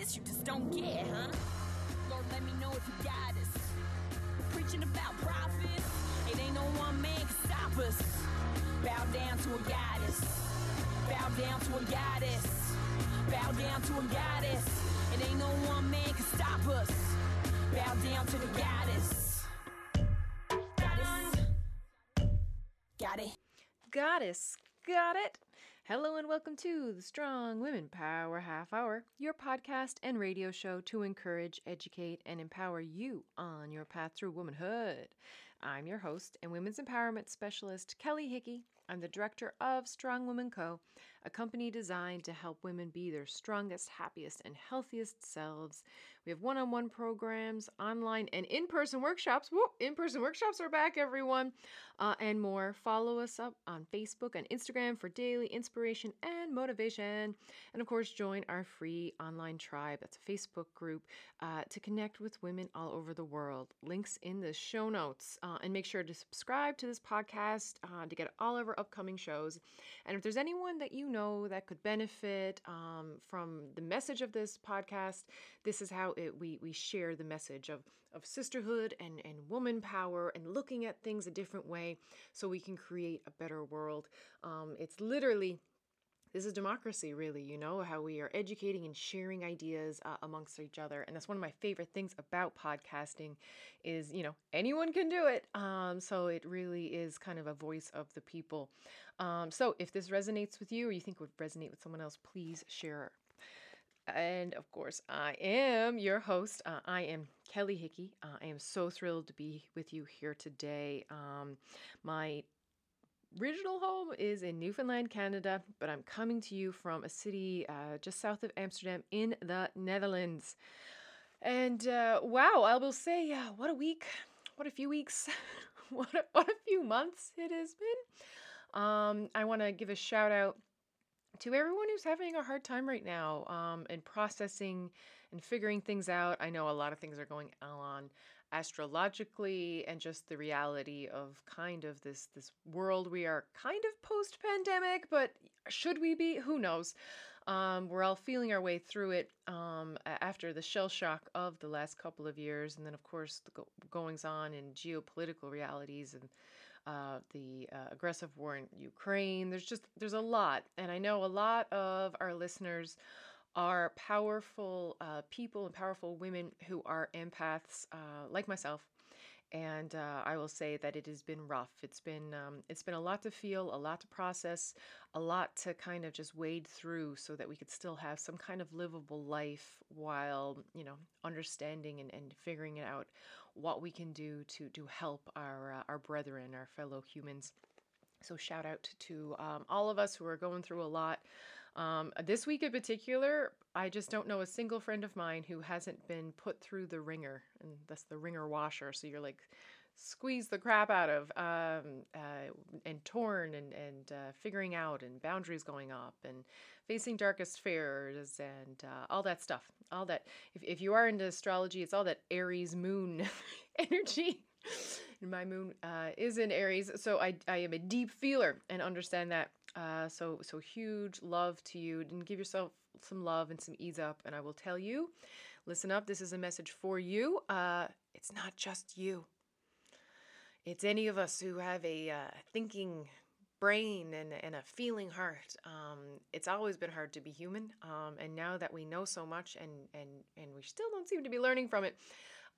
this, you just don't get, huh? Lord, let me know if you got us. Preaching about profits, it ain't no one man can stop us. Bow down to a goddess. Bow down to a goddess. Bow down to a goddess. It ain't no one man can stop us. Bow down to the goddess. Goddess. Got it. Goddess. Got it. Hello and welcome to the Strong Women Power Half Hour, your podcast and radio show to encourage, educate, and empower you on your path through womanhood. I'm your host and women's empowerment specialist, Kelly Hickey. I'm the director of Strong Woman Co., a company designed to help women be their strongest, happiest, and healthiest selves. We have one on one programs, online and in person workshops. In person workshops are back, everyone, uh, and more. Follow us up on Facebook and Instagram for daily inspiration and motivation. And of course, join our free online tribe. That's a Facebook group uh, to connect with women all over the world. Links in the show notes. Uh, and make sure to subscribe to this podcast uh, to get all of our upcoming shows. And if there's anyone that you know that could benefit um, from the message of this podcast, this is how it, we, we share the message of, of sisterhood and, and woman power and looking at things a different way so we can create a better world. Um, it's literally this is democracy really you know how we are educating and sharing ideas uh, amongst each other and that's one of my favorite things about podcasting is you know anyone can do it um, so it really is kind of a voice of the people. Um, so if this resonates with you or you think would resonate with someone else please share. And of course i am your host uh, i am kelly hickey. Uh, i am so thrilled to be with you here today. Um, my original home is in Newfoundland, Canada, but I'm coming to you from a city uh, just south of Amsterdam in the Netherlands. And uh, wow, I will say, uh, what a week, what a few weeks, what, a, what a few months it has been. Um, I want to give a shout out to everyone who's having a hard time right now um, and processing and figuring things out. I know a lot of things are going on astrologically and just the reality of kind of this this world we are kind of post pandemic but should we be? Who knows? Um, we're all feeling our way through it um, after the shell shock of the last couple of years and then of course the go- goings on in geopolitical realities and uh, the uh, aggressive war in ukraine. There's just there's a lot and i know a lot of our listeners are powerful uh, people and powerful women who are empaths uh, like myself and uh, I will say that it has been rough. It's been um, it's been a lot to feel, a lot to process, a lot to kind of just wade through, so that we could still have some kind of livable life while you know understanding and, and figuring out what we can do to to help our uh, our brethren, our fellow humans. So shout out to um, all of us who are going through a lot. Um, this week in particular, I just don't know a single friend of mine who hasn't been put through the wringer, and that's the wringer washer. So you're like squeeze the crap out of um, uh, and torn and, and uh, figuring out and boundaries going up and facing darkest fears and uh, all that stuff. All that if, if you are into astrology it's all that aries moon energy. My moon uh, is in aries. So I, I am a deep feeler and understand that uh, so so huge love to you and give yourself some love and some ease up. And I will tell you, listen up. This is a message for you. Uh, it's not just you. It's any of us who have a uh, thinking brain and, and a feeling heart. Um, it's always been hard to be human. Um, and now that we know so much and, and, and we still don't seem to be learning from it,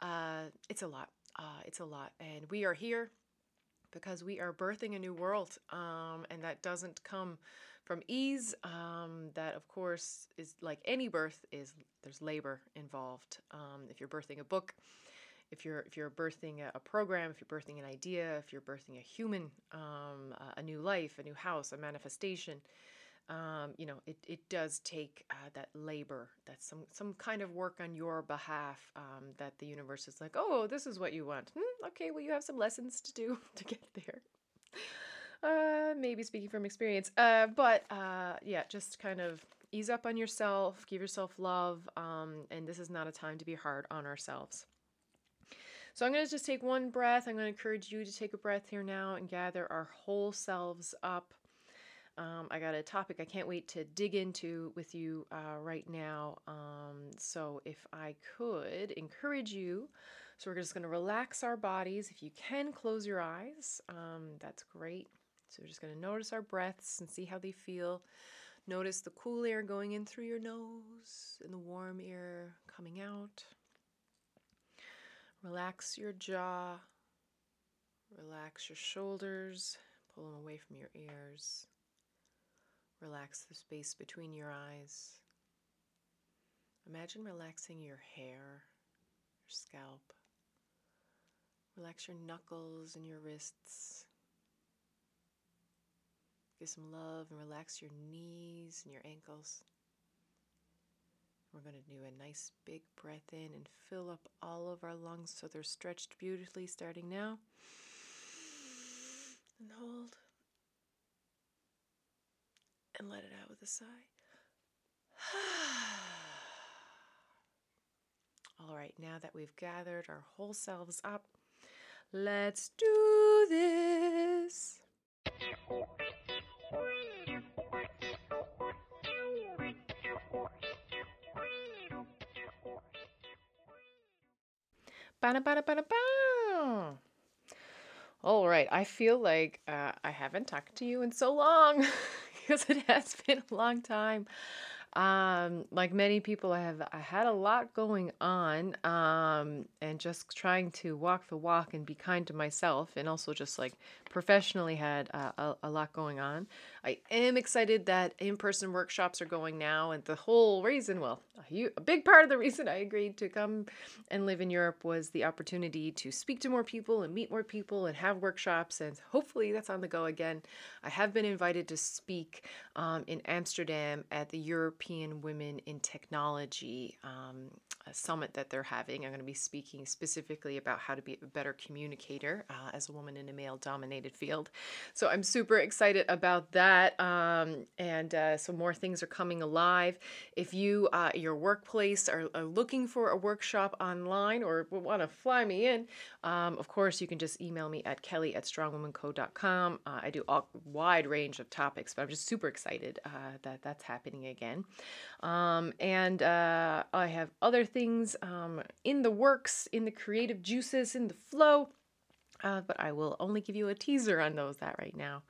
uh, it's a lot. Uh, it's a lot. And we are here because we are birthing a new world, um, and that doesn't come from ease. Um, that, of course, is like any birth is there's labor involved. Um, if you're birthing a book, if you're if you're birthing a, program, if you're birthing an idea, if you're birthing a human, um, a new life, a new house, a manifestation. Um, you know, it, it does take uh, that labor, that's some, some kind of work on your behalf um, that the universe is like, oh, this is what you want. Hmm, okay, well, you have some lessons to do to get there. Uh, maybe speaking from experience. Uh, but uh, yeah, just kind of ease up on yourself, give yourself love, um, and this is not a time to be hard on ourselves. So I'm going to just take one breath. I'm going to encourage you to take a breath here now and gather our whole selves up. Um, I got a topic I can't wait to dig into with you uh, right now. Um, so, if I could encourage you, so we're just going to relax our bodies. If you can close your eyes, um, that's great. So, we're just going to notice our breaths and see how they feel. Notice the cool air going in through your nose and the warm air coming out. Relax your jaw. Relax your shoulders. Pull them away from your ears. Relax the space between your eyes. Imagine relaxing your hair, your scalp. Relax your knuckles and your wrists. Give some love and relax your knees and your ankles. We're going to do a nice big breath in and fill up all of our lungs so they're stretched beautifully starting now. And hold. And let it out with a sigh. All right, now that we've gathered our whole selves up, let's do this. All right, I feel like uh, I haven't talked to you in so long because it has been a long time. Um, like many people, I have I had a lot going on, um, and just trying to walk the walk and be kind to myself, and also just like professionally had uh, a, a lot going on. I am excited that in-person workshops are going now, and the whole reason, well, a, a big part of the reason I agreed to come and live in Europe was the opportunity to speak to more people and meet more people and have workshops, and hopefully that's on the go again. I have been invited to speak um, in Amsterdam at the European Women in Technology um, summit that they're having. I'm going to be speaking specifically about how to be a better communicator uh, as a woman in a male dominated field. So I'm super excited about that. Um, and uh, so more things are coming alive. If you, uh, your workplace, are, are, looking for a workshop online or want to fly me in, um, of course, you can just email me at kelly at strongwomanco.com. Uh, I do a wide range of topics, but I'm just super excited uh, that that's happening again. Um, and uh, I have other things um, in the works, in the creative juices, in the flow. Uh, but I will only give you a teaser on those that right now.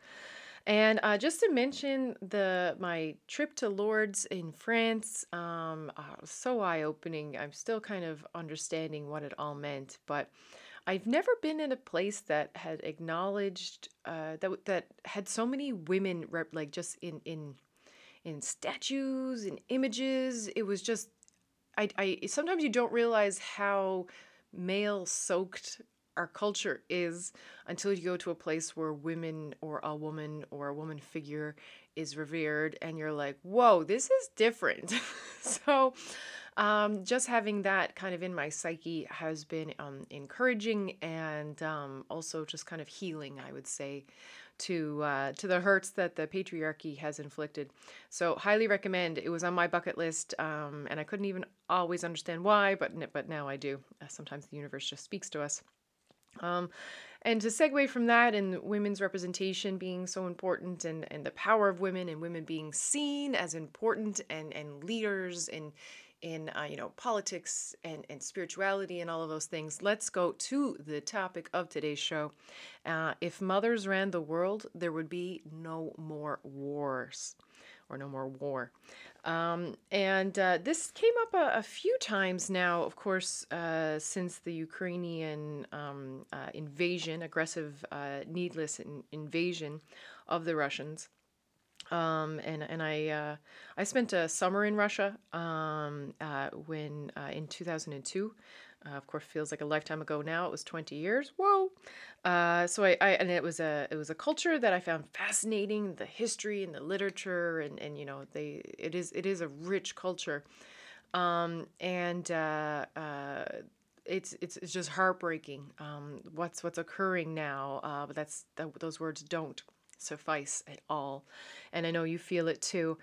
And uh, just to mention the my trip to Lourdes in France, um, uh, so eye opening. I'm still kind of understanding what it all meant, but I've never been in a place that had acknowledged uh, that that had so many women rep- like just in in in statues and images. It was just I, I sometimes you don't realize how male soaked our culture is until you go to a place where women or a woman or a woman figure is revered and you're like whoa this is different. So um, just having that kind of in my psyche has been um, encouraging and um, also just kind of healing i would say to uh, to the hurts that the patriarchy has inflicted. So highly recommend. It was on my bucket list, um, and I couldn't even always understand why, but but now I do. Uh, sometimes the universe just speaks to us. Um, and to segue from that and women's representation being so important and, and the power of women and women being seen as important and, and leaders and in uh, you know politics and, and spirituality and all of those things let's go to the topic of today's show. Uh, if mothers ran the world there would be no more wars or no more war. Um, and uh, this came up a, a, few times now of course uh, since the ukrainian um, uh, invasion aggressive uh, needless in- invasion of the russians um, and and I uh, I spent a summer in Russia um, uh, when uh, in 2002. Uh, of course, feels like a lifetime ago now. It was 20 years. Whoa! Uh, so I, I, and it was a it was a culture that I found fascinating. The history and the literature and and you know they it is it is a rich culture, um, and uh, it's it's it's just heartbreaking. Um, what's what's occurring now? but that's that, those words don't suffice at all. And I know you feel it too.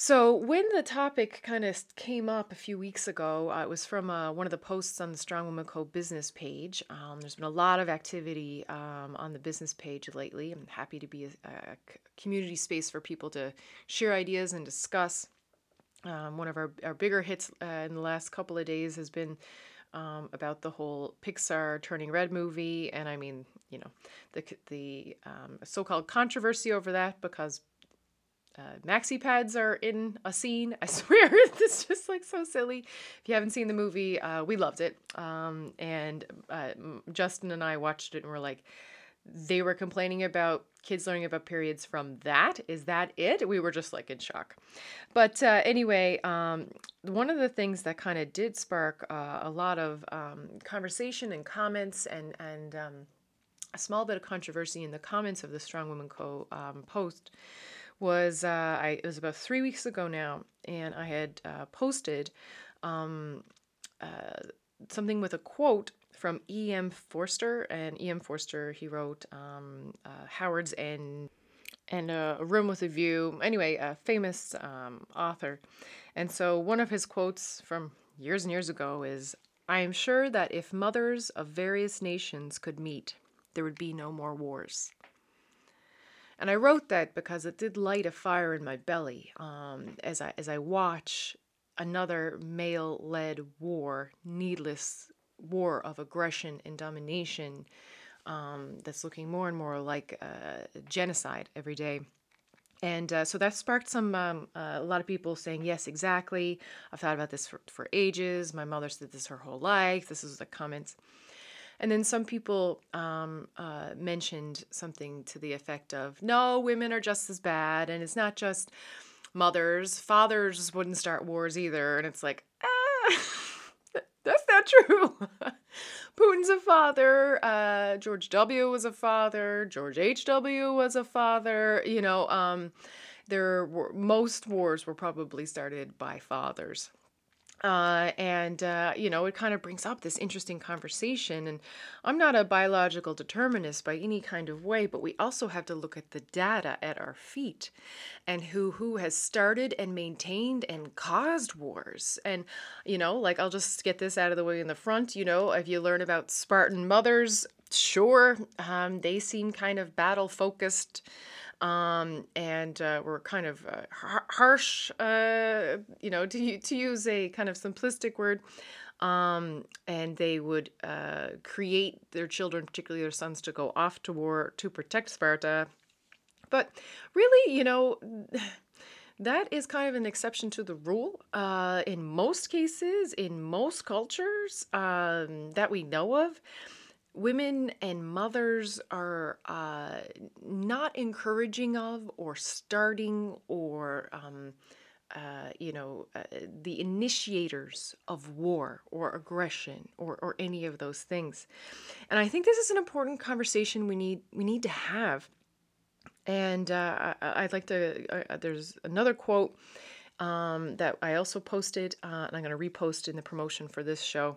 So, when the topic kind of came up a few weeks ago, uh, it was from uh, one of the posts on the Strong Woman Co. business page. Um, there's been a lot of activity um, on the business page lately. I'm happy to be a, a community space for people to share ideas and discuss. Um, one of our, our bigger hits uh, in the last couple of days has been um, about the whole Pixar Turning Red movie, and I mean, you know, the the um, so-called controversy over that because uh, maxi pads are in a scene. I swear, it's just like so silly. If you haven't seen the movie, uh, we loved it, um, and uh, Justin and I watched it, and we're like, they were complaining about kids learning about periods from that. Is that it? We were just like in shock. But uh, anyway, um, one of the things that kind of did spark uh, a lot of um, conversation and comments and and um, a small bit of controversy in the comments of the Strong Women Co. Um, post was uh, I it was about three weeks ago now, and I had uh, posted um, uh, something with a quote from E.M. Forster, and E.M. Forster he wrote um, uh, Howard's End and uh, A Room with a View. Anyway, a famous um, author, and so one of his quotes from years and years ago is, "I am sure that if mothers of various nations could meet, there would be no more wars." And I wrote that because it did light a fire in my belly um, as I as I watch another male-led war, needless war of aggression and domination um, that's looking more and more like uh, genocide every day. And uh, so that sparked some um, uh, a lot of people saying yes, exactly. I've thought about this for, for ages. My mother said this her whole life. This is the comments. And then some people um, uh, mentioned something to the effect of, no, women are just as bad. And it's not just mothers, fathers wouldn't start wars either. And it's like, ah, that's not true. Putin's a father. Uh, George W. was a father. George H.W. was a father. You know, um, there were most wars were probably started by fathers. Uh, and uh, you know it kind of brings up this interesting conversation and i'm not a biological determinist by any kind of way but we also have to look at the data at our feet and who who has started and maintained and caused wars. And you know like i'll just get this out of the way in the front you know if you learn about spartan mothers sure um, they seem kind of battle focused um, and uh, were kind of uh, harsh, uh, you know, to, to use a kind of simplistic word. Um, and they would uh, create their children, particularly their sons, to go off to war to protect Sparta. But really, you know, that is kind of an exception to the rule. Uh, in most cases, in most cultures um, that we know of, women and mothers are uh, not encouraging of or starting or um, uh, you know uh, the initiators of war or aggression or, or any of those things. And i think this is an important conversation we need we need to have. And uh, I, would like to uh, there's another quote um, that i also posted uh, and i'm going to repost in the promotion for this show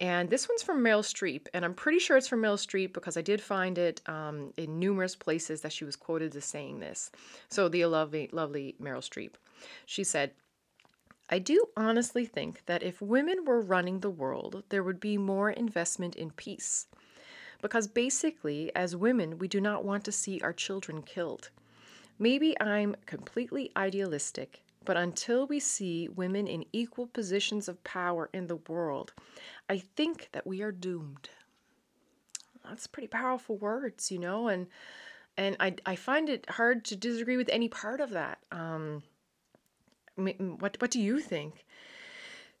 and this one's from Meryl Streep, and I'm pretty sure it's from Meryl Streep because I did find it um, in numerous places that she was quoted as saying this. So, the lovely, lovely Meryl Streep. She said, I do honestly think that if women were running the world, there would be more investment in peace. Because basically, as women, we do not want to see our children killed. Maybe I'm completely idealistic, but until we see women in equal positions of power in the world, I think that we are doomed. That's pretty powerful words, you know, and and I I find it hard to disagree with any part of that. Um, what what do you think?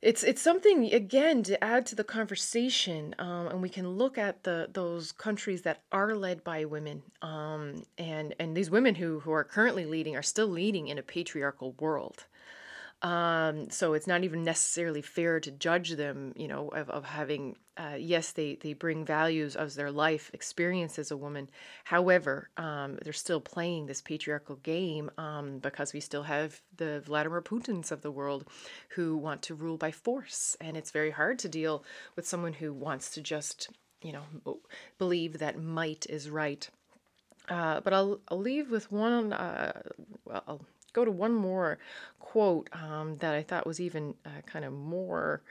It's it's something again to add to the conversation, um, and we can look at the those countries that are led by women, um, and and these women who who are currently leading are still leading in a patriarchal world. Um, so it's not even necessarily fair to judge them, you know, of, of having, uh, yes, they, they bring values of their life experience as a woman. However, um, they're still playing this patriarchal game um, because we still have the Vladimir Putins of the world who want to rule by force. And it's very hard to deal with someone who wants to just, you know, believe that might is right. Uh, but I'll, I'll leave with one, uh, well, go to one more quote um, that I thought was even uh, kind of more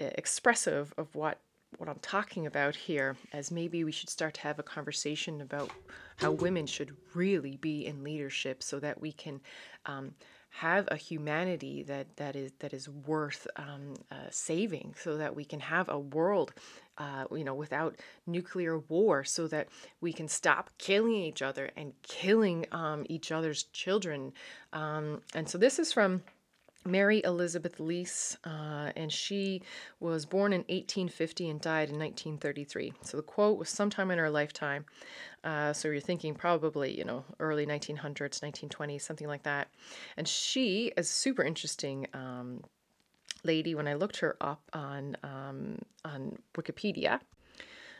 uh, expressive of what what I'm talking about here, as maybe we should start to have a conversation about how women should really be in leadership so that we can um, have a humanity that that is that is worth um, uh, saving, so that we can have a world, uh, you know, without nuclear war, so that we can stop killing each other and killing um, each other's children. Um, and so this is from Mary Elizabeth Lease, uh, and she was born in 1850 and died in 1933. So the quote was sometime in her lifetime. Uh, so you're thinking probably, you know, early 1900s, 1920s, something like that. And she is super interesting um, lady. When I looked her up on um, on Wikipedia,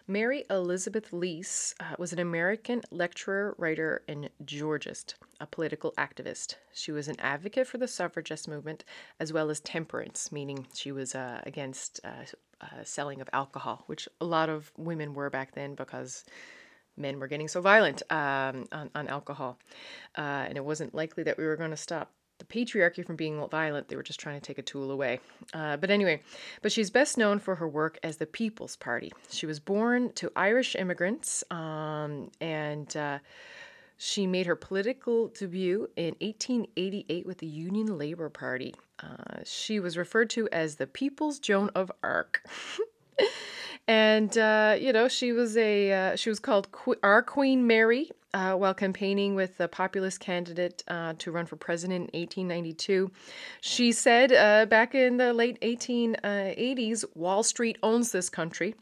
Mary Elizabeth Lease uh, was an American lecturer, writer, and Georgist, a political activist. She was an advocate for the suffragist movement as well as temperance, meaning she was uh, against uh, uh selling of alcohol, which a lot of women were back then because men were getting so violent um, on, on alcohol. Uh, and it wasn't likely that we were going to stop the patriarchy from being violent. They were just trying to take a tool away. Uh, but anyway, but she's best known for her work as the People's Party. She was born to Irish immigrants um, and. Uh, she made her political debut in 1888 with the Union Labor Party. Uh, she was referred to as the People's Joan of Arc. and uh, you know she was a uh, she was called Qu- our Queen Mary uh, while campaigning with the populist candidate uh, to run for president in 1892. She said uh, back in the late 1880s, Wall Street owns this country.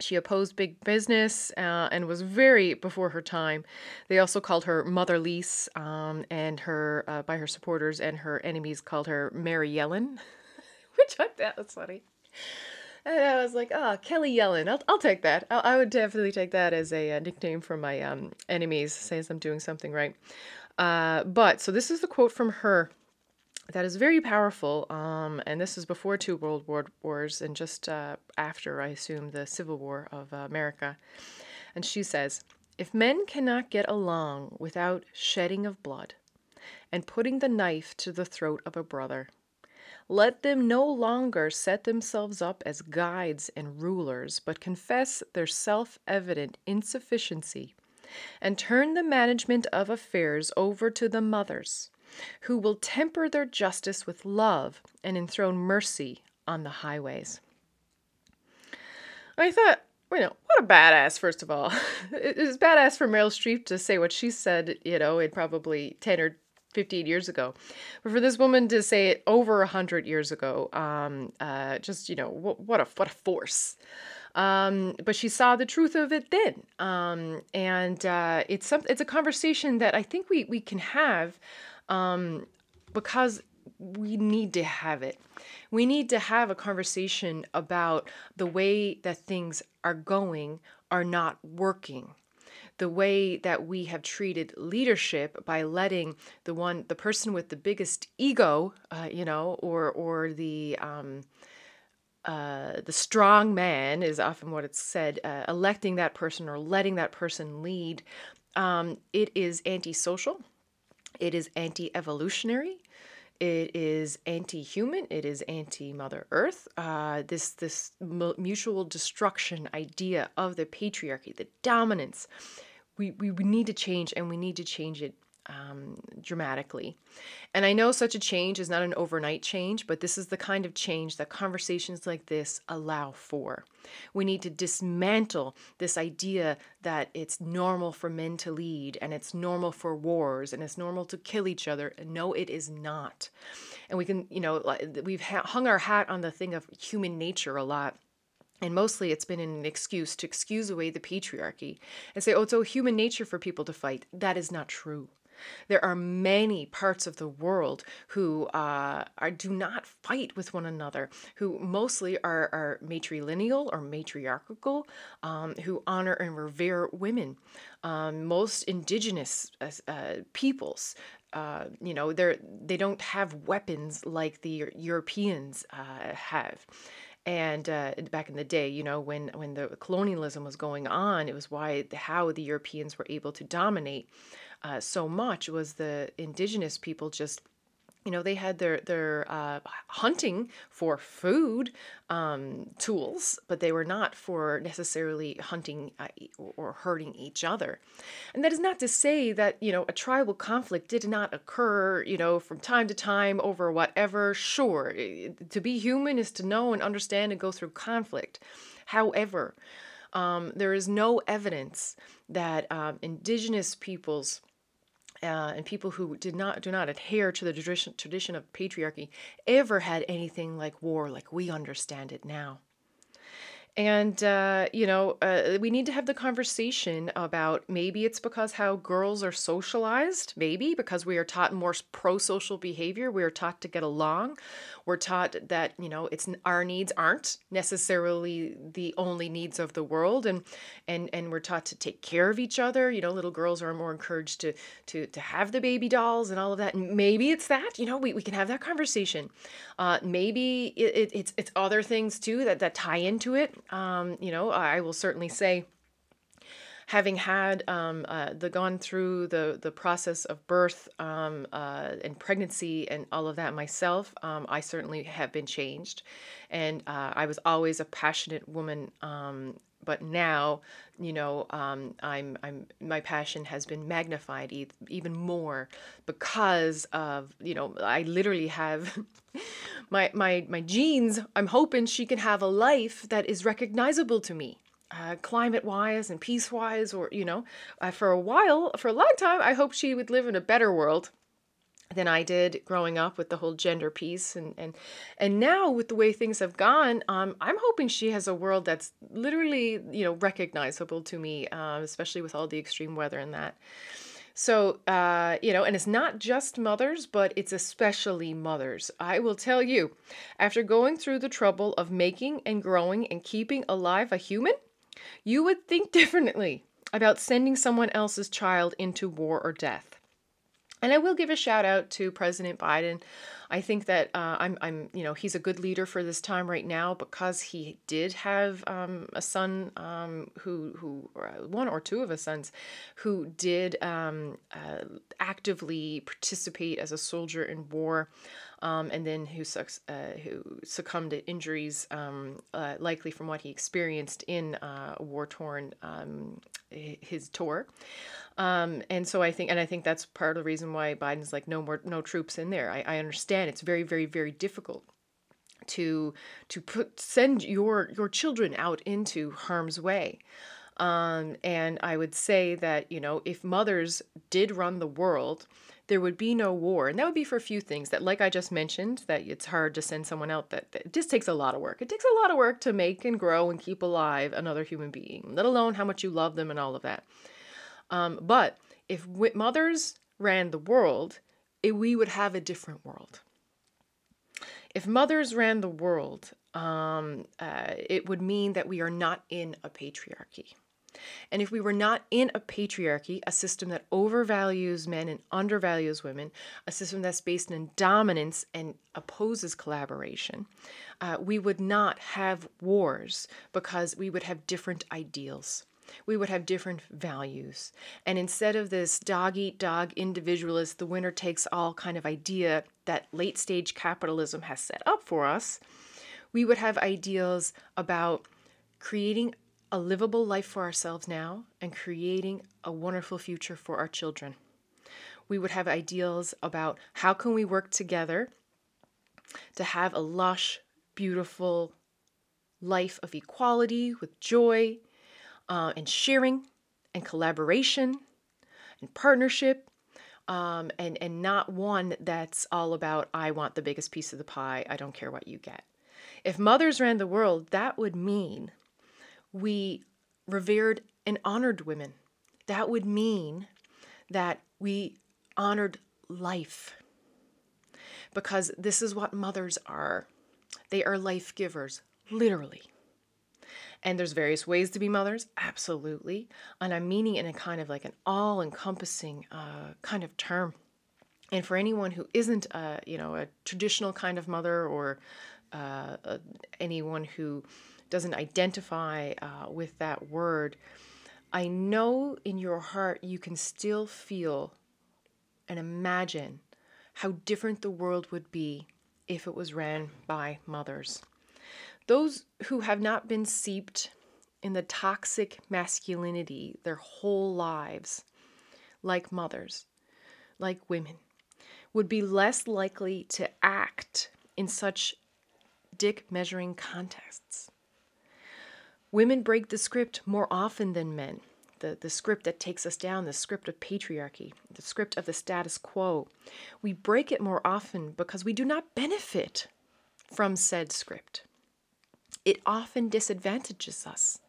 She opposed big business uh, and was very before her time. They also called her Mother Lease, um, and her uh, by her supporters and her enemies called her Mary Yellen, which I thought was funny. And I was like, oh, Kelly Yellen. I'll, I'll take that. I'll, I would definitely take that as a, a uh, nickname for my um, enemies, says I'm doing something right. Uh, but so this is the quote from her that is very powerful. Um, and this is before two world war wars and just uh, after, I assume, the Civil War of uh, America. And she says, If men cannot get along without shedding of blood and putting the knife to the throat of a brother, let them no longer set themselves up as guides and rulers, but confess their self evident insufficiency and turn the management of affairs over to the mothers, who will temper their justice with love and enthrone mercy on the highways. I thought, you know, what a badass, first of all. it was badass for Meryl Streep to say what she said, you know, in probably 10 or 15 years ago. But for this woman to say it over 100 years ago, um, uh, just, you know, what, what, a, what a force. Um, but she saw the truth of it then. Um, and uh, it's, some, it's a conversation that I think we, we can have um, because we need to have it. We need to have a conversation about the way that things are going are not working the way that we have treated leadership by letting the one the person with the biggest ego uh, you know or or the um, uh, the strong man is often what it's said uh, electing that person or letting that person lead um, it is antisocial. It is anti-evolutionary it is anti-human. It is anti-Mother Earth. Uh, this this mutual destruction idea of the patriarchy, the dominance. We, we, we need to change, and we need to change it um, dramatically. And I know such a change is not an overnight change, but this is the kind of change that conversations like this allow for. We need to dismantle this idea that it's normal for men to lead and it's normal for wars and it's normal to kill each other. No, it is not. And we can, you know, we've hung our hat on the thing of human nature a lot. And mostly it's been an excuse to excuse away the patriarchy and say, oh, it's all human nature for people to fight. That is not true. There are many parts of the world who uh, are, do not fight with one another, who mostly are, are matrilineal or matriarchal, um, who honor and revere women. Um, most indigenous uh, uh peoples uh, you know, they're they don't have weapons like the Europeans uh, have. And uh, back in the day, you know, when when the colonialism was going on, it was why how the Europeans were able to dominate uh, so much was the indigenous people just you know they had their their uh, hunting for food um, tools but they were not for necessarily hunting uh, or hurting each other. And that is not to say that you know a tribal conflict did not occur you know from time to time over whatever. Sure to be human is to know and understand and go through conflict. However um, there is no evidence that um, indigenous peoples uh, and people who did not do not adhere to the tradition tradition of patriarchy ever had anything like war like we understand it now and uh, you know uh, we need to have the conversation about maybe it's because how girls are socialized maybe because we are taught more pro-social behavior we are taught to get along. We're taught that you know it's our needs aren't necessarily the only needs of the world and and and we're taught to take care of each other. You know little girls are more encouraged to to to have the baby dolls and all of that. And maybe it's that you know we, we can have that conversation. Uh, maybe it, it, it's it's other things too that that tie into it um, you know i will certainly say having had um, uh, the gone through the the process of birth um, uh, and pregnancy and all of that myself, um, I certainly have been changed, and uh, I was always a passionate woman. But now, you know, um, I'm I'm my passion has been magnified e- even more because of you know I literally have. my my my genes i'm hoping she can have a life that is recognizable to me uh, climate wise and peace wise, or, you know, uh, for a while, for a long time, I hope she would live in a better world than I did growing up with the whole gender piece. And and and now with the way things have gone um I'm hoping she has a world that's literally you know recognizable to me uh, especially with all the extreme weather and that. So uh you know and it's not just mothers but it's especially mothers. I will tell you after going through the trouble of making and growing and keeping alive a human you would think differently about sending someone else's child into war or death. And I will give a shout out to President Biden. I think that uh, I'm, I'm, you know, he's a good leader for this time right now because he did have um, a son um, who, who, uh, one or two of his sons, who did um, uh, actively participate as a soldier in war um, and then who, uh, who succumbed to injuries, um, uh, likely from what he experienced in uh, war torn um, his tour. Um, and so I think, and I think that's part of the reason why Biden's like no more, no troops in there. I, I understand it's very, very, very difficult to to put send your your children out into harm's way. Um, and I would say that you know if mothers did run the world there would be no war. And that would be for a few things that, like I just mentioned, that it's hard to send someone out that, that it just takes a lot of work. It takes a lot of work to make and grow and keep alive another human being, let alone how much you love them and all of that. Um, but if mothers ran the world, it, we would have a different world. If mothers ran the world, um, uh, it would mean that we are not in a patriarchy. And if we were not in a patriarchy, a system that overvalues men and undervalues women, a system that's based in dominance and opposes collaboration, uh, we would not have wars because we would have different ideals. We would have different values. And instead of this dog eat dog individualist, the winner takes all kind of idea that late stage capitalism has set up for us, we would have ideals about creating a livable life for ourselves now and creating a wonderful future for our children. We would have ideals about how can we work together to have a lush, beautiful life of equality with joy uh, and sharing and collaboration and partnership um, and, and not one that's all about, I want the biggest piece of the pie, I don't care what you get. If mothers ran the world, that would mean we revered and honored women. That would mean that we honored life. Because this is what mothers are they are life givers, literally. And there's various ways to be mothers, absolutely. And I'm meaning in a kind of like an all encompassing uh, kind of term. And for anyone who isn't, a, you know, a traditional kind of mother or uh, uh, anyone who doesn't identify uh, with that word, I know in your heart you can still feel and imagine how different the world would be if it was ran by mothers. Those who have not been seeped in the toxic masculinity their whole lives, like mothers, like women, would be less likely to act in such dick measuring contexts. Women break the script more often than men. The, the script that takes us down, the script of patriarchy, the script of the status quo. We break it more often because we do not benefit from said script. It often disadvantages us.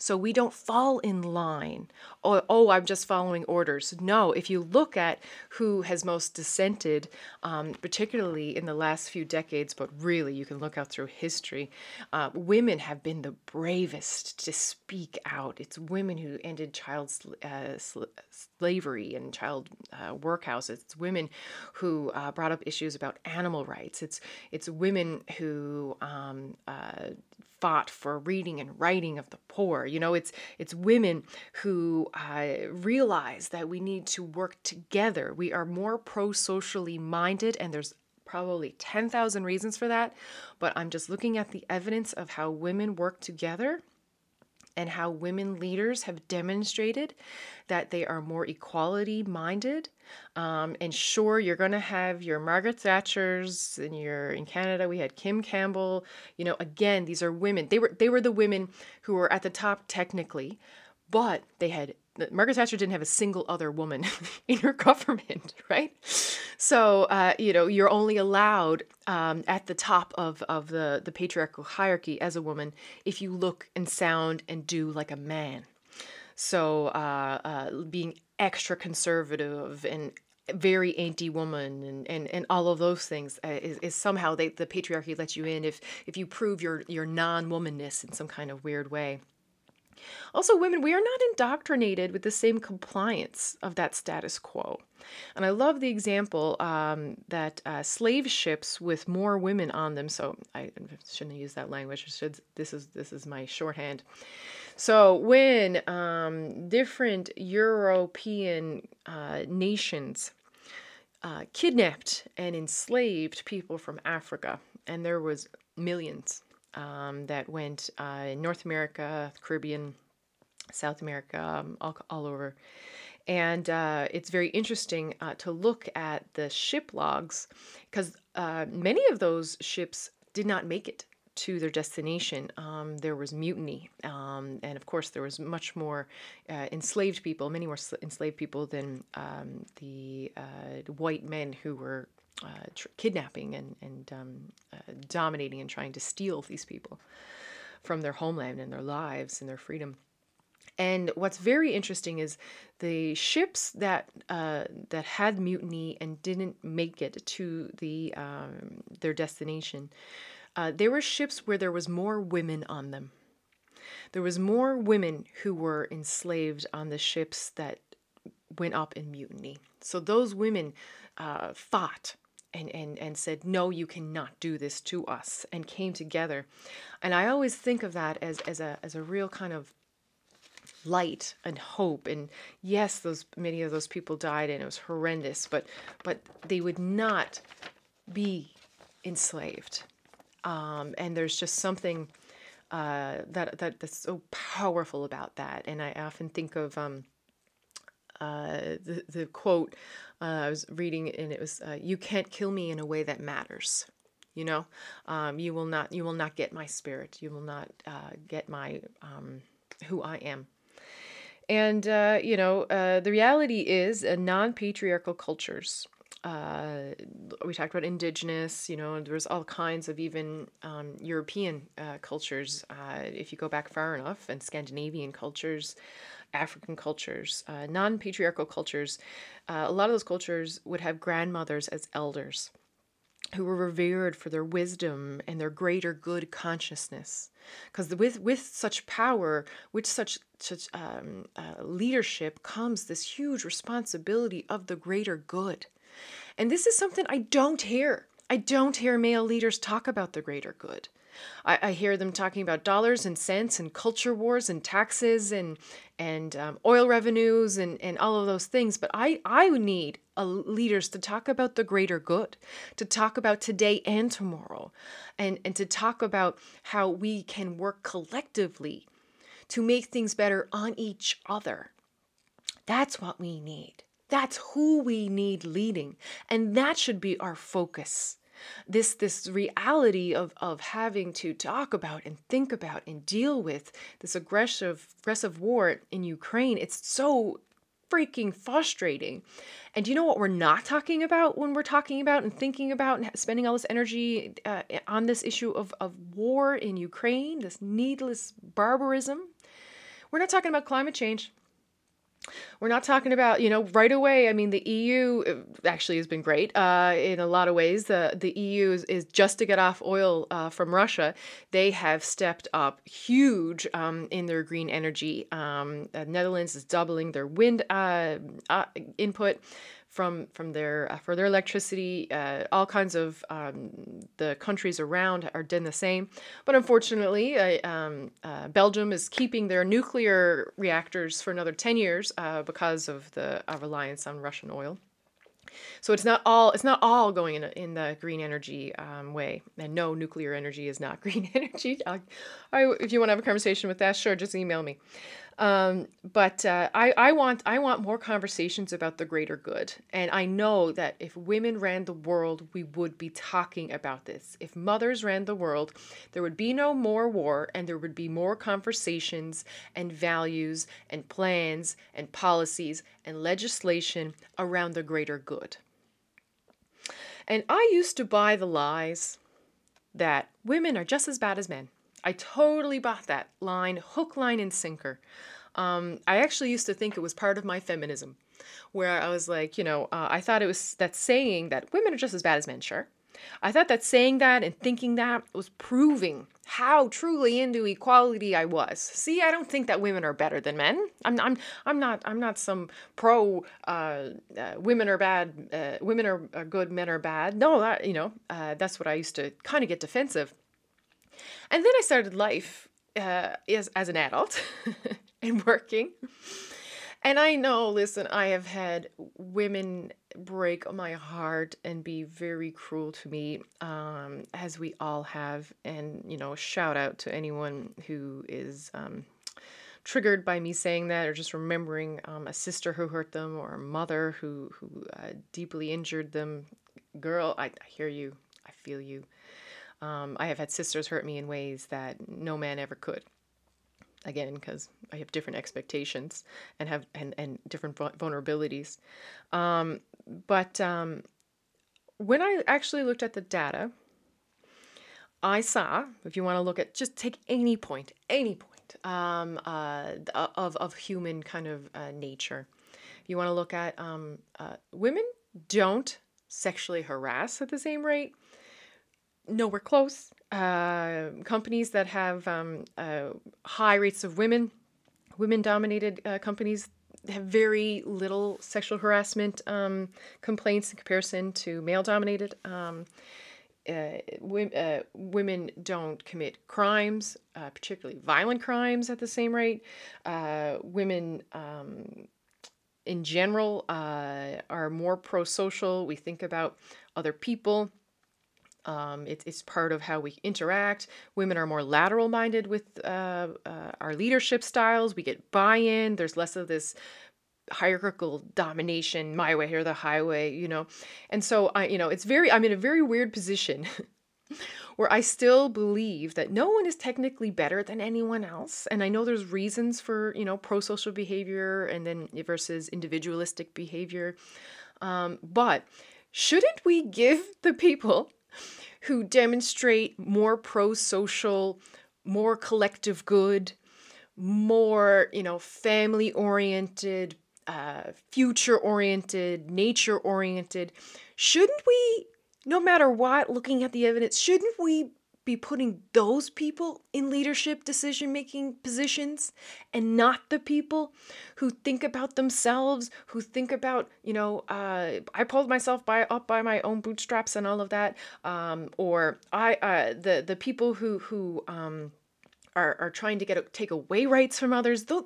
So we don't fall in line. Oh, oh, I'm just following orders. No, if you look at who has most dissented, um, particularly in the last few decades, but really you can look out through history, uh, women have been the bravest to speak out. It's women who ended child uh, slavery and child uh, workhouses. It's women who uh, brought up issues about animal rights. It's it's women who um, uh, fought for reading and writing of the poor. You know, it's it's women who uh, realize that we need to work together. We are more pro-socially minded, and there's probably 10,000 reasons for that. But I'm just looking at the evidence of how women work together and how women leaders have demonstrated that they are more equality minded. Um, and sure, you're going to have your Margaret Thatchers, and you're in Canada. We had Kim Campbell. You know, again, these are women. They were they were the women who were at the top technically, but they had Margaret Thatcher didn't have a single other woman in her government, right? So, uh, you know, you're only allowed um, at the top of, of the, the patriarchal hierarchy as a woman if you look and sound and do like a man. So, uh, uh, being extra conservative and very anti-woman and, and, and all of those things uh, is, is somehow they, the patriarchy lets you in if, if you prove your, your non-womanness in some kind of weird way. Also, women, we are not indoctrinated with the same compliance of that status quo. And I love the example um, that uh, slave ships with more women on them. So I shouldn't use that language. Should, this is this is my shorthand. So when um, different European uh, nations uh, kidnapped and enslaved people from Africa, and there was millions um, that went uh, in North America, Caribbean, South America, um, all, all over. And uh, it's very interesting uh, to look at the ship logs because uh, many of those ships did not make it to their destination. Um, there was mutiny, um, and of course, there was much more uh, enslaved people, many more enslaved people than um, the uh, white men who were tr- kidnapping and, and um, uh, dominating and trying to steal these people from their homeland and their lives and their freedom. And what's very interesting is the ships that uh, that had mutiny and didn't make it to the um, their destination. Uh, there were ships where there was more women on them. There was more women who were enslaved on the ships that went up in mutiny. So those women uh, fought and, and, and said, No, you cannot do this to us, and came together. And I always think of that as, as, a, as a real kind of light and hope. And yes those many of those people died and it was horrendous but but they would not be enslaved. Um, and there's just something uh, that, that that's so powerful about that. And i often think of um, uh, the, the quote uh, I was reading and it was, uh, "You can't kill me in a way that matters." You know, um, you will not. You will not get my spirit. You will not uh, get my um, who I am. And uh, you know, uh, the reality is, non-patriarchal cultures. we talked about indigenous. You know, there's all kinds of even um, European cultures. if you go back far enough, and Scandinavian cultures. African cultures, uh, non patriarchal cultures, uh, a lot of those cultures would have grandmothers as elders who were revered for their wisdom and their greater good consciousness. Because with, with such power, with such, such um, uh, leadership, comes this huge responsibility of the greater good. And this is something I don't hear I don't hear male leaders talk about the greater good. I, I hear them talking about dollars and cents and culture wars and taxes and and um, oil revenues and, and all of those things. But I, I need uh, leaders to talk about the greater good, to talk about today and tomorrow, and, and to talk about how we can work collectively to make things better on each other. That's what we need. That's who we need leading. And that should be our focus. This this reality of, of having to talk about and think about and deal with this aggressive aggressive war in Ukraine, it's so freaking frustrating. And you know what we're not talking about when we're talking about and thinking about and spending all this energy uh, on this issue of, of war in Ukraine, this needless barbarism? We're not talking about climate change. We're not talking about, you know, right away. I mean, the EU uh, actually has been great uh, in a lot of ways. The, the EU is, is just to get off oil uh, from Russia. They have stepped up huge um, in their green energy. Um, Netherlands is doubling their wind uh, uh, input from from their uh, for their electricity. Uh, all kinds of um, the countries around are doing the same, but unfortunately, uh, um, uh, Belgium is keeping their nuclear reactors for another ten years uh, because of the reliance on Russian oil. So it's not all it's not all going in, in the green energy um, way. And no, nuclear energy is not green energy. I, if you want to have a conversation with that, sure, just email me. Um, but uh, I, I want I want more conversations about the greater good, and I know that if women ran the world, we would be talking about this. If mothers ran the world, there would be no more war, and there would be more conversations and values and plans and policies and legislation around the greater good. And I used to buy the lies that women are just as bad as men. I totally bought that line, hook, line, and sinker. Um, I actually used to think it was part of my feminism, where I was like, you know, uh, I thought it was that saying that women are just as bad as men, sure. I thought that saying that and thinking that was proving how truly into equality I was. See, I don't think that women are better than men. I'm, I'm, I'm not, I'm not some pro uh, uh, women are bad, uh, women are, are, good, men are bad. No, that, you know, uh, that's what I used to kind of get defensive. And then I started life uh, as, as an adult and working. And I know, listen, I have had women break my heart and be very cruel to me, um, as we all have. And, you know, shout out to anyone who is um, triggered by me saying that or just remembering um, a sister who hurt them or a mother who, who uh, deeply injured them. Girl, I, I hear you. I feel you. Um, I have had sisters hurt me in ways that no man ever could again because I have different expectations and have and, and different vulnerabilities. Um, but um, when I actually looked at the data, I saw if you want to look at just take any point, any point um, uh, of of human kind of uh, nature. You want to look at um, uh, women don't sexually harass at the same rate. Nowhere close uh, companies that have um, uh, high rates of women, women dominated uh, companies have very little sexual harassment um, complaints in comparison to male dominated. Um, uh, uh, women don't commit crimes, uh, particularly violent crimes, at the same rate. women um, in general are more pro social. We think about other people um, it's, it's part of how we interact. Women are more lateral minded with uh, uh, our leadership styles. We get buy in. There's less of this hierarchical domination, my way or the highway, you know. And so I, you know, it's very, I'm in a very weird position where I still believe that no one is technically better than anyone else. And I know there's reasons for, you know, pro social behavior and then versus individualistic behavior. Um, but shouldn't we give the people who demonstrate more pro social, more collective good, more, you know, family oriented, uh, future oriented, nature oriented. Shouldn't we, no matter what, looking at the evidence, shouldn't we be putting those people in leadership decision making positions and not the people who think about themselves who think about you know uh, i pulled myself by up by my own bootstraps and all of that um, or i uh, the the people who who um, are, are trying to get take away rights from others those,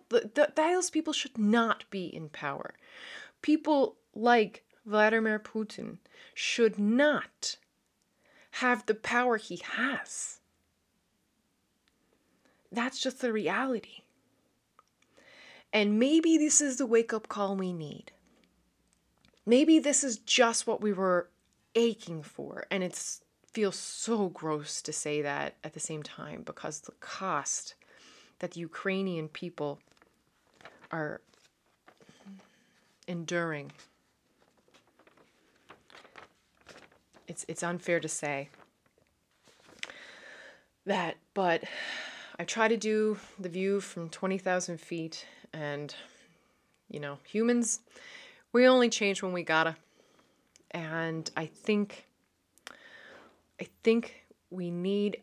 those people should not be in power. People like vladimir putin should not have the power he has. That's just the reality. And maybe this is the wake up call we need. Maybe this is just what we were aching for. And it feels so gross to say that at the same time because the cost that the Ukrainian people are enduring it's it's unfair to say that, but I try to do the view from 20,000 feet, and you know, humans, we only change when we gotta. And I think, I think we need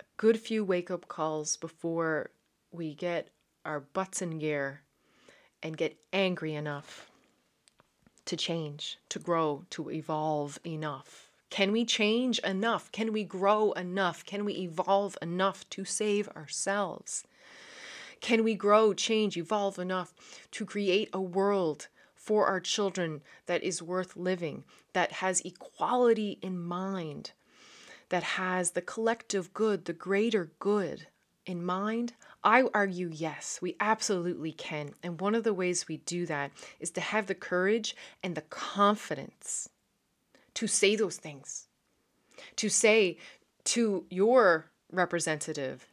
a good few wake up calls before we get our butts in gear and get angry enough to change, to grow, to evolve enough can we change enough? Can we grow enough? Can we evolve enough to save ourselves? Can we grow, change, evolve enough to create a world for our children that is worth living, that has equality in mind, that has the collective good, the greater good in mind? I argue yes, we absolutely can. And one of the ways we do that is to have the courage and the confidence to say those things, to say to your representative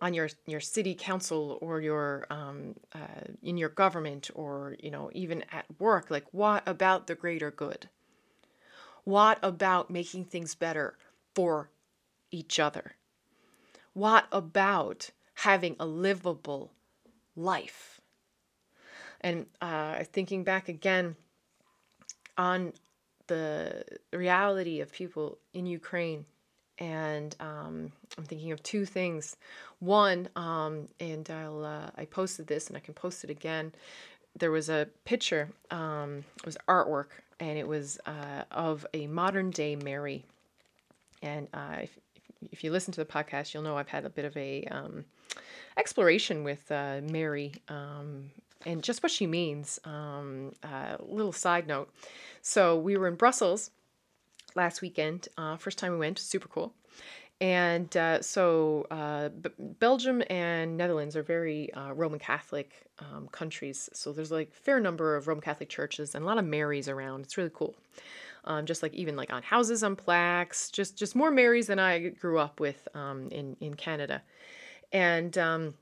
on your your city council or your um, uh, in your government or you know even at work like what about the greater good? What about making things better for each other? What about having a livable life? And uh, thinking back again on the reality of people in Ukraine. And um, I'm thinking of two things. One, um, and I'll uh, I posted this, and I can post it again. There was a picture. Um, it was artwork, and it was uh, of a modern day Mary. And uh, if, if you listen to the podcast, you'll know I've had a bit of a um, exploration with uh, Mary um, and just what she means. Um, uh, little side note so we were in Brussels last weekend. Uh, first time we went, super cool. And uh, so uh, B- Belgium and Netherlands are very uh, Roman Catholic um, countries. So there's like fair number of Roman Catholic churches and a lot of Marys around. It's really cool. Um, just like even like on houses on plaques, just just more Marys than I grew up with um, in in Canada. And um,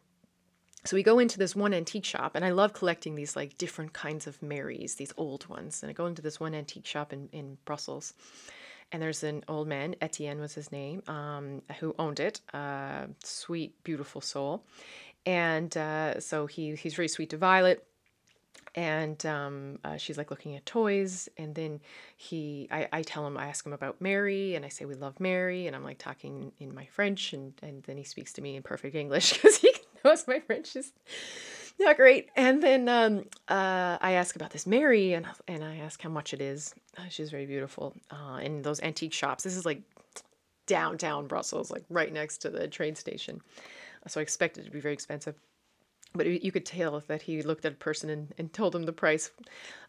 so we go into this one antique shop and i love collecting these like different kinds of marys these old ones and i go into this one antique shop in, in brussels and there's an old man etienne was his name um, who owned it uh, sweet beautiful soul and uh, so he, he's very sweet to violet and um, uh, she's like looking at toys and then he I, I tell him i ask him about mary and i say we love mary and i'm like talking in my french and, and then he speaks to me in perfect english because he knows my French is not great. And then um, uh, I ask about this Mary, and and I ask how much it is. Uh, she's very beautiful. Uh, in those antique shops, this is like downtown Brussels, like right next to the train station. So I expected it to be very expensive. But you could tell that he looked at a person and, and told him the price.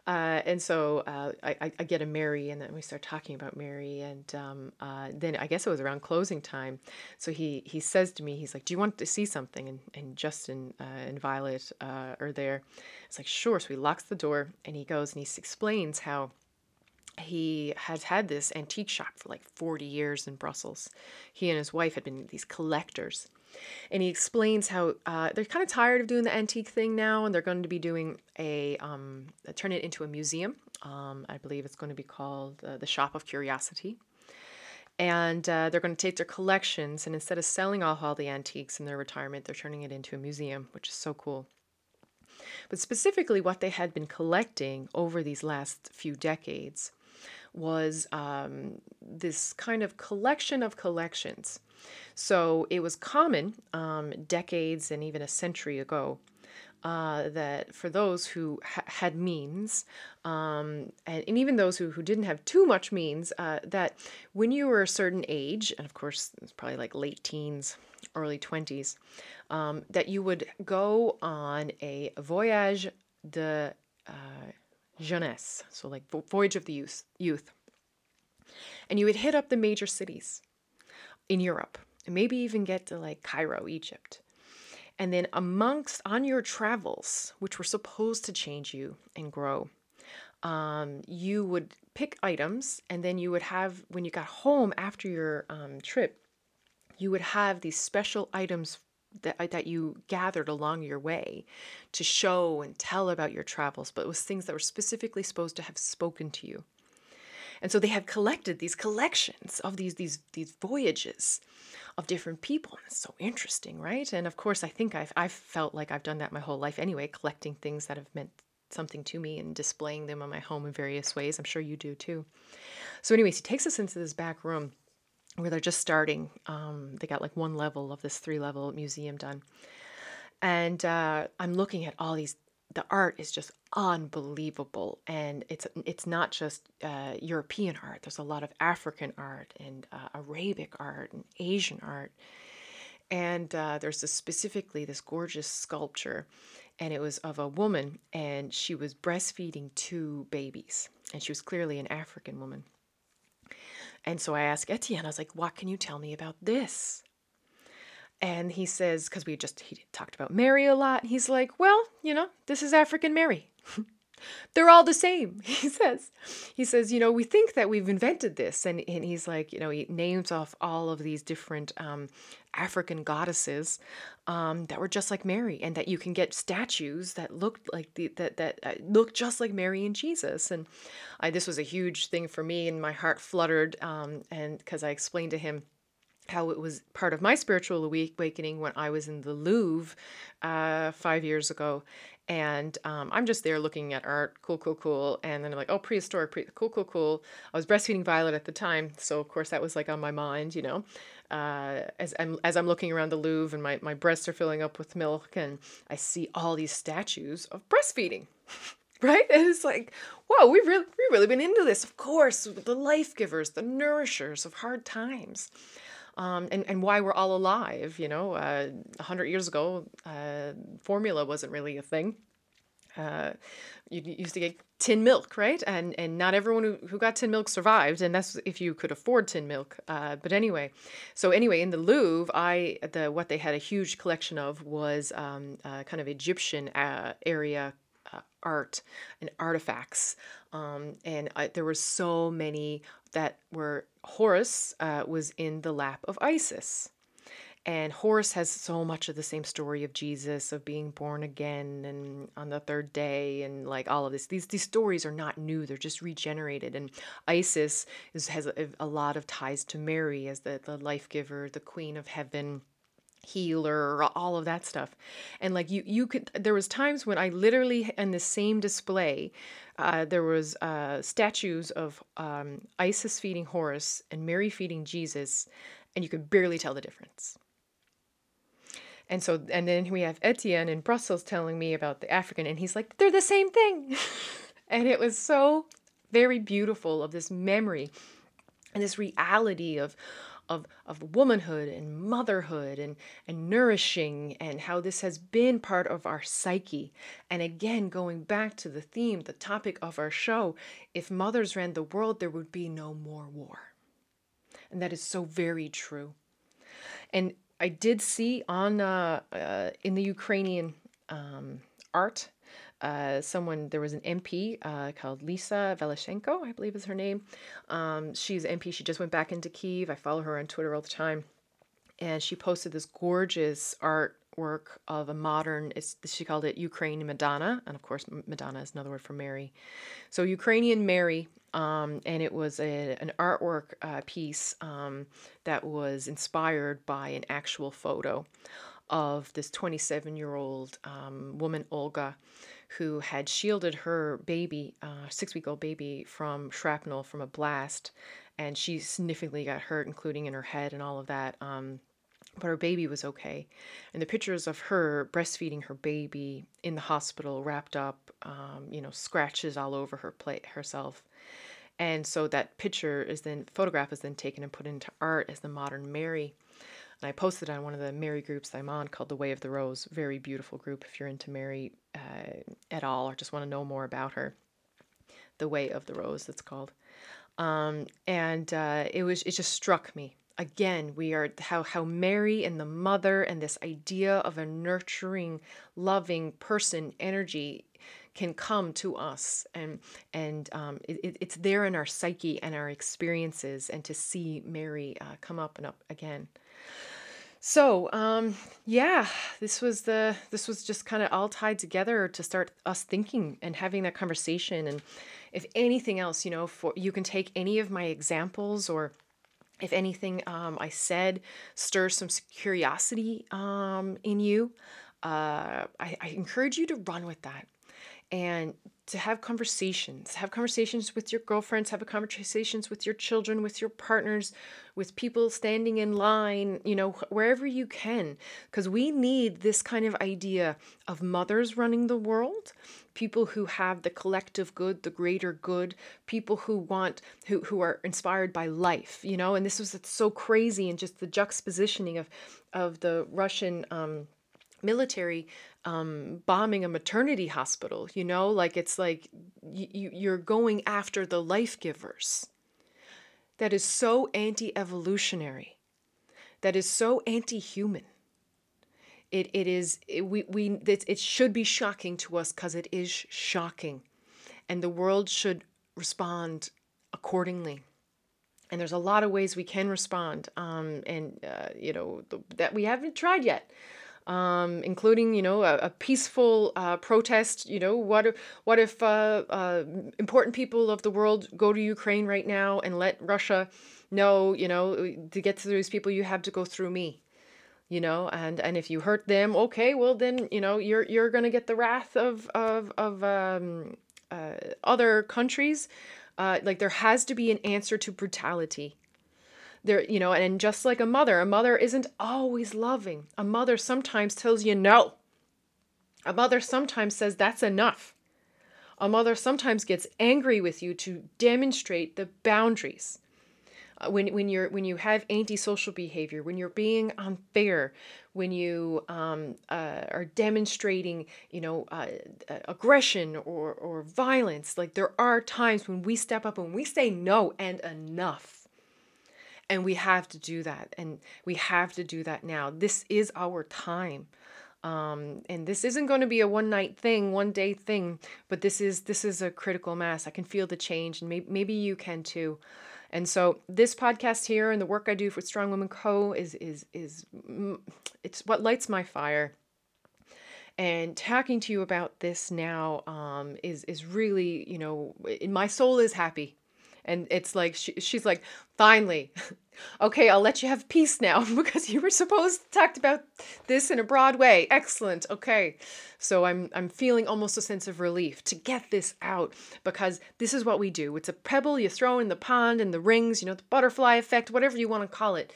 Uh, and so uh, I, I, get a Mary, and then we start talking about Mary, and um, uh, then I guess it was around closing time. So he he says to me, he's like, "Do you want to see something?" And and Justin uh, and Violet uh, are there. It's like, "Sure." So he locks the door, and he goes and he explains how he has had this antique shop for like 40 years in Brussels. He and his wife had been these collectors and he explains how uh, they're kind of tired of doing the antique thing now, and they're going to be doing a um, turn it into a museum. Um, I believe it's going to be called uh, the Shop of Curiosity. And uh, they're going to take their collections, and instead of selling off all the antiques in their retirement, they're turning it into a museum, which is so cool. But specifically, what they had been collecting over these last few decades was um, this kind of collection of collections So it was common um, decades and even a century ago uh, that for those who ha- had means, um, and, and, even those who, who didn't have too much means, uh, that when you were a certain age, and of course it's probably like late teens, early 20s, um, that you would go on a voyage de uh, jeunesse, so like voyage of the youth, youth, and you would hit up the major cities in Europe, and maybe even get to like Cairo, Egypt. And then amongst on your travels, which were supposed to change you and grow, um, you would pick items, and then you would have when you got home after your um, trip, you would have these special items that, uh, that you gathered along your way to show and tell about your travels, but it was things that were specifically supposed to have spoken to you. And so they have collected these collections of these these these voyages of different people. And it's so interesting, right? And of course, I think I've I've felt like I've done that my whole life anyway, collecting things that have meant something to me and displaying them in my home in various ways. I'm sure you do too. So, anyways, he takes us into this back room where they're just starting. Um, they got like one level of this three level museum done. And uh, I'm looking at all these. The art is just unbelievable, and it's it's not just uh, European art. There's a lot of African art and uh, Arabic art and Asian art, and uh, there's specifically this gorgeous sculpture, and it was of a woman, and she was breastfeeding two babies, and she was clearly an African woman and so I asked Etienne, I was like, what can you tell me about this? And he says, because we just he talked about Mary a lot. He's like, well, you know, this is African Mary. They're all the same, he says. He says, you know, we think that we've invented this. And, and he's like, you know, he names off all of these different um, African goddesses um, that were just like Mary, and that you can get statues that looked like the that that uh, look just like Mary and Jesus. And I, this was a huge thing for me, and my heart fluttered, um, and because I explained to him how it was part of my spiritual awakening when I was in the Louvre uh, five years ago. And um, I'm just there looking at art, cool, cool, cool. And then I'm like, oh, prehistoric, pre- cool, cool, cool. I was breastfeeding Violet at the time. So, of course, that was like on my mind, you know uh, as I'm as I'm looking around the Louvre and my, my breasts are filling up with milk and I see all these statues of breastfeeding. right? And it's like, whoa, we've really we've really been into this. Of course, the life givers, the nourishers of hard times. Um, and, and why we're all alive, you know, uh, 100 years ago, uh, formula wasn't really a thing. Uh, you used to get tin milk, right? And and not everyone who, who got tin milk survived, and that's if you could afford tin milk. Uh, but anyway, so anyway, in the Louvre, I the what they had a huge collection of was um, uh, kind of Egyptian uh, area uh, art and artifacts, um, and there were so many that were Horus uh, was in the lap of Isis. And Horus has so much of the same story of Jesus, of being born again and on the third day, and like all of this. These these stories are not new; they're just regenerated. And Isis is, has a, a lot of ties to Mary as the the life giver, the Queen of Heaven healer all of that stuff and like you you could there was times when i literally in the same display uh, there was uh, statues of um, isis feeding horus and mary feeding jesus and you could barely tell the difference and so, and then we have Etienne in Brussels telling me about the African, and he's like, they're the same thing. and it was so very beautiful of this memory and this reality of, of, of womanhood and motherhood and, and nourishing and how this has been part of our psyche. And again, going back to the theme, the topic of our show, if mothers ran the world, there would be no more war. And that is so very true. And I did see on uh, uh, in the Ukrainian um, art uh, someone there was an MP uh, called Lisa Velashenko, I believe is her name. Um, she's MP. She just went back into Kiev. I follow her on Twitter all the time, and she posted this gorgeous artwork of a modern. she called it Ukraine Madonna, and of course Madonna is another word for Mary. So Ukrainian Mary um, and it was a, an artwork uh, piece um, that was inspired by an actual photo of this 27 year old um, woman, Olga, who had shielded her baby, uh, six week old baby, from shrapnel from a blast. and she significantly got hurt, including in her head and all of that. Um, but her baby was okay. And the pictures of her breastfeeding her baby in the hospital, wrapped up, um, you know, scratches all over her plate herself. And so that picture is then photograph is then taken and put into art as the modern Mary. And I posted on one of the Mary groups I'm on called the Way of the Rose. Very beautiful group if you're into Mary uh, at all or just want to know more about her. The Way of the Rose, it's called. Um, and uh, it was it just struck me again we are how how mary and the mother and this idea of a nurturing loving person energy can come to us and and um, it, it's there in our psyche and our experiences and to see mary uh, come up and up again. So um, yeah this was the this was just kind of all tied together to start us thinking and having that conversation. And if anything else you know for you can take any of my examples or if anything um, I said stirs some curiosity um, in you, uh, I, I encourage you to run with that and to have conversations have conversations with your girlfriends have conversations with your children with your partners with people standing in line you know wherever you can. Because we need this kind of idea of mothers running the world people who have the collective good the greater good people who want who, who are inspired by life you know? And this was so crazy and just the juxtapositioning of of the russian um, military um, bombing a maternity hospital. You know, like it's like you, you're going after the life givers. That is so anti evolutionary. That is so anti human. It, it is, it, we, we, it, it should be shocking to us because it is shocking. And the world should respond accordingly and there's a lot of ways we can respond um, and uh, you know that we haven't tried yet um, including you know a, a peaceful uh, protest. You know what if, what if uh, uh, important people of the world go to Ukraine right now and let Russia know you know to get to those people you have to go through me. You know, and and if you hurt them, okay, well then you know you're you're gonna get the wrath of of of um, uh, other countries. Uh, like there has to be an answer to brutality there you know and just like a mother a mother isn't always loving. A mother sometimes tells you no. A mother sometimes says that's enough. A mother sometimes gets angry with you to demonstrate the boundaries. Uh, when, when you're when you have antisocial behavior when you're being unfair when you um, uh, are demonstrating you know uh, aggression or, or violence like there are times when we step up and we say no and enough and we have to do that. And we have to do that now. This is our time. Um, and this isn't going to be a one night thing, one day thing, but this is this is a critical mass. I can feel the change, and maybe you can too. And so this podcast here and the work I do for Strong Women Co is is is it's what lights my fire. And talking to you about this now um, is is really you know my soul is happy and it's like she, she's like finally. Okay i'll let you have peace now because you were supposed to talk about this in a broad way. Excellent. Okay. So i'm i'm feeling almost a sense of relief to get this out because this is what we do. It's a pebble you throw in the pond and the rings you know the butterfly effect whatever you want to call it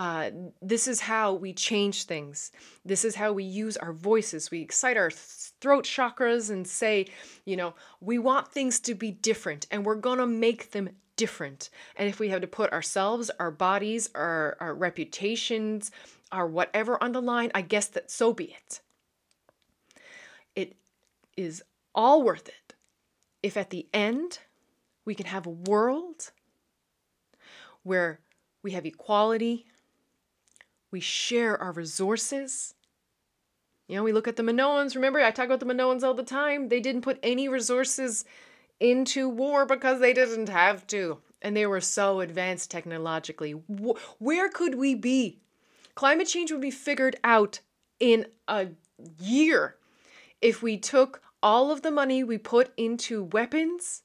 uh, this is how we change things. This is how we use our voices. We excite our throat chakras and say, you know, we want things to be different and we're going to make them different. And if we have to put ourselves, our bodies, our, our reputations, our whatever on the line, I guess that so be it. It is all worth it if at the end we can have a world where we have equality, we share our resources. You know, we look at the Minoans. Remember, I talk about the Minoans all the time. They didn't put any resources into war because they didn't have to. And they were so advanced technologically. Where could we be? Climate change would be figured out in a year if we took all of the money we put into weapons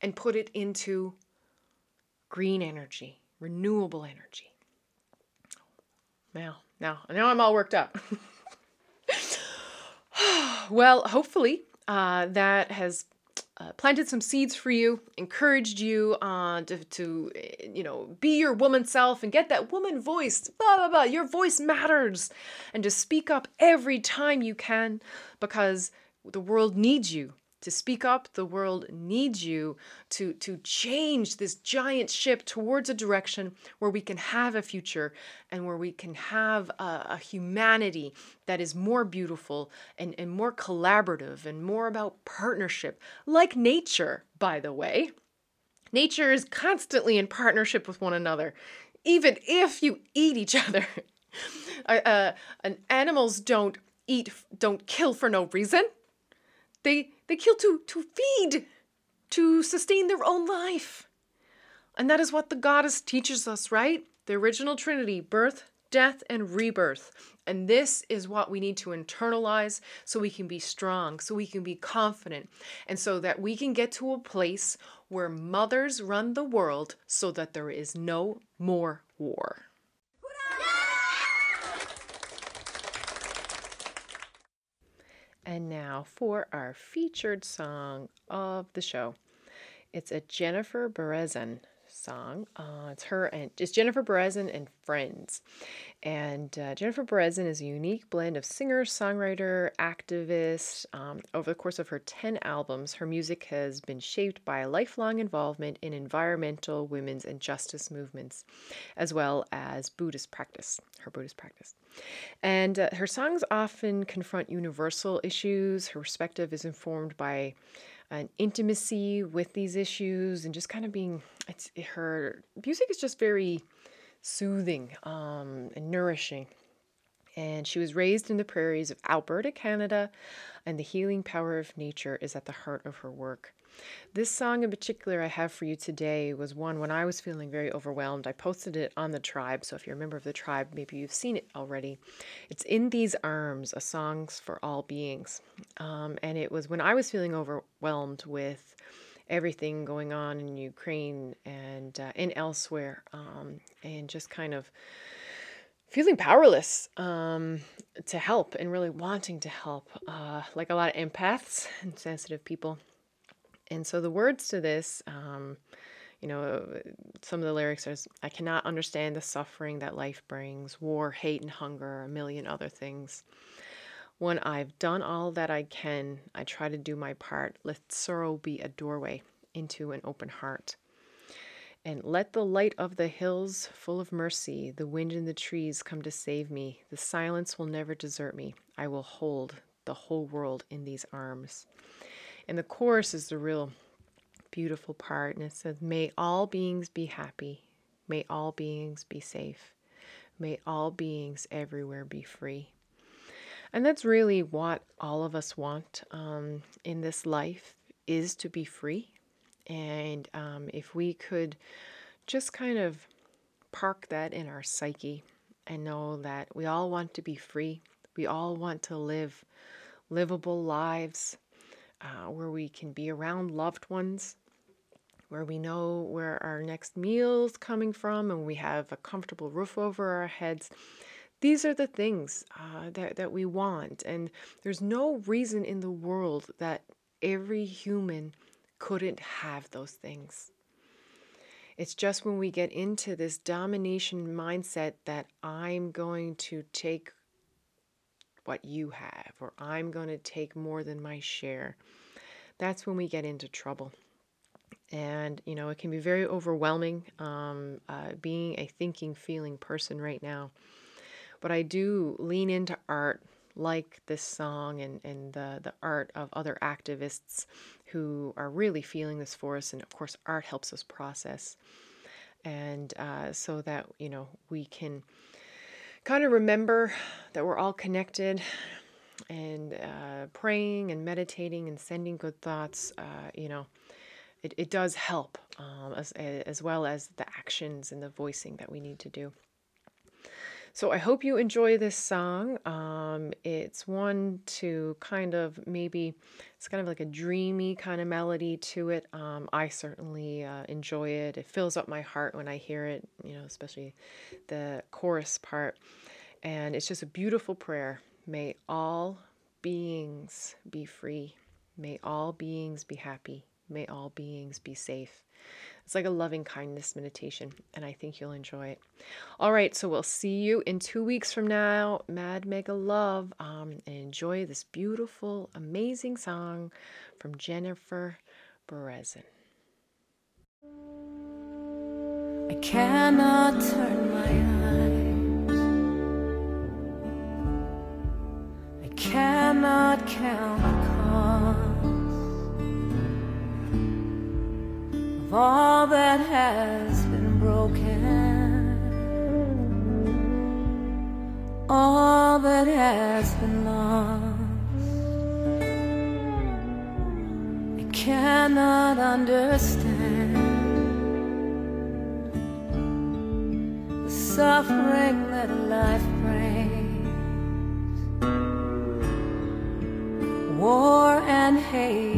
and put it into green energy, renewable energy. Now, now, now I'm all worked up. well, hopefully uh, that has uh, planted some seeds for you, encouraged you uh, to, to, you know, be your woman self and get that woman voice. Blah blah blah. Your voice matters, and to speak up every time you can because the world needs you to speak up. The world needs you to, to change this giant ship towards a direction where we can have a future and where we can have a, a humanity that is more beautiful and, and more collaborative and more about partnership, like nature, by the way. Nature is constantly in partnership with one another, even if you eat each other. uh, uh, and animals don't eat, don't kill for no reason. They they kill to to feed, to sustain their own life. And that is what the goddess teaches us, right? The original trinity, birth, death and rebirth. And this is what we need to internalize so we can be strong, so we can be confident, and so that we can get to a place where mothers run the world so that there is no more war. And now for our featured song of the show. It's a Jennifer Berezan song. Uh, it's her and it's Jennifer Berezan and Friends. And uh, Jennifer Berezan is a unique blend of singer, songwriter, activist. Um, over the course of her 10 albums, her music has been shaped by a lifelong involvement in environmental, women's, and justice movements, as well as Buddhist practice, her Buddhist practice. And uh, her songs often confront universal issues. Her perspective is informed by an intimacy with these issues and just kind of being it's her music is just very soothing um, and nourishing and she was raised in the prairies of Alberta, Canada, and the healing power of nature is at the heart of her work. This song in particular I have for you today was one when I was feeling very overwhelmed. I posted it on the tribe, so if you're a member of the tribe, maybe you've seen it already. It's In These Arms, a Songs for All Beings. Um, and it was when I was feeling overwhelmed with everything going on in Ukraine and uh, and elsewhere, um, and just kind of feeling powerless um, to help and really wanting to help, uh, like a lot of empaths and sensitive people. And so the words to this, um, you know, some of the lyrics are I cannot understand the suffering that life brings war, hate, and hunger, a million other things. When I've done all that I can, I try to do my part. Let sorrow be a doorway into an open heart. And let the light of the hills, full of mercy, the wind in the trees come to save me. The silence will never desert me. I will hold the whole world in these arms. And the chorus is the real beautiful part. And it says, May all beings be happy. May all beings be safe. May all beings everywhere be free. And that's really what all of us want um, in this life is to be free. And um, if we could just kind of park that in our psyche and know that we all want to be free, we all want to live livable lives uh, where we can be around loved ones, where we know where our next meal's coming from, and we have a comfortable roof over our heads. These are the things uh, that, that we want. And there's no reason in the world that every human couldn't have those things. It's just when we get into this domination mindset that I'm going to take what you have, or I'm going to take more than my share. That's when we get into trouble. And, you know, it can be very overwhelming um, uh, being a thinking, feeling person right now. But I do lean into art like this song and, and the, the art of other activists who are really feeling this for us. And of course, art helps us process. And uh, so that, you know, we can kind of remember that we're all connected and uh, praying and meditating and sending good thoughts, uh, you know, it, it does help um, as, as well as the actions and the voicing that we need to do. So I hope you enjoy this song. Um, it's one to kind of maybe, it's kind of like a dreamy kind of melody to it. Um, I certainly uh, enjoy it. It fills up my heart when I hear it, you know, especially the chorus part. And it's just a beautiful prayer. May all beings be free. May all beings be happy. May all beings be safe. It's like a loving kindness meditation, and I think you'll enjoy it. All right, so we'll see you in two weeks from now. Mad Mega Love, um, and enjoy this beautiful, amazing song from Jennifer Berezan. I cannot turn my eyes. I cannot count of all that has been broken, all that has been lost. I cannot understand. the suffering that life brings, war and hate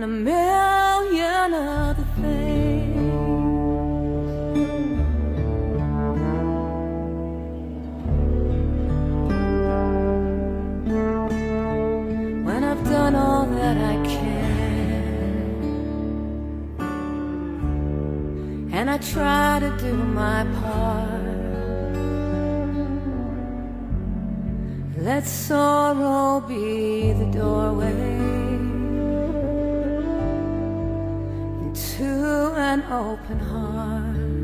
and a million other things. When I've done all that I can. and I try to do my part. Let sorrow be the doorway an open heart.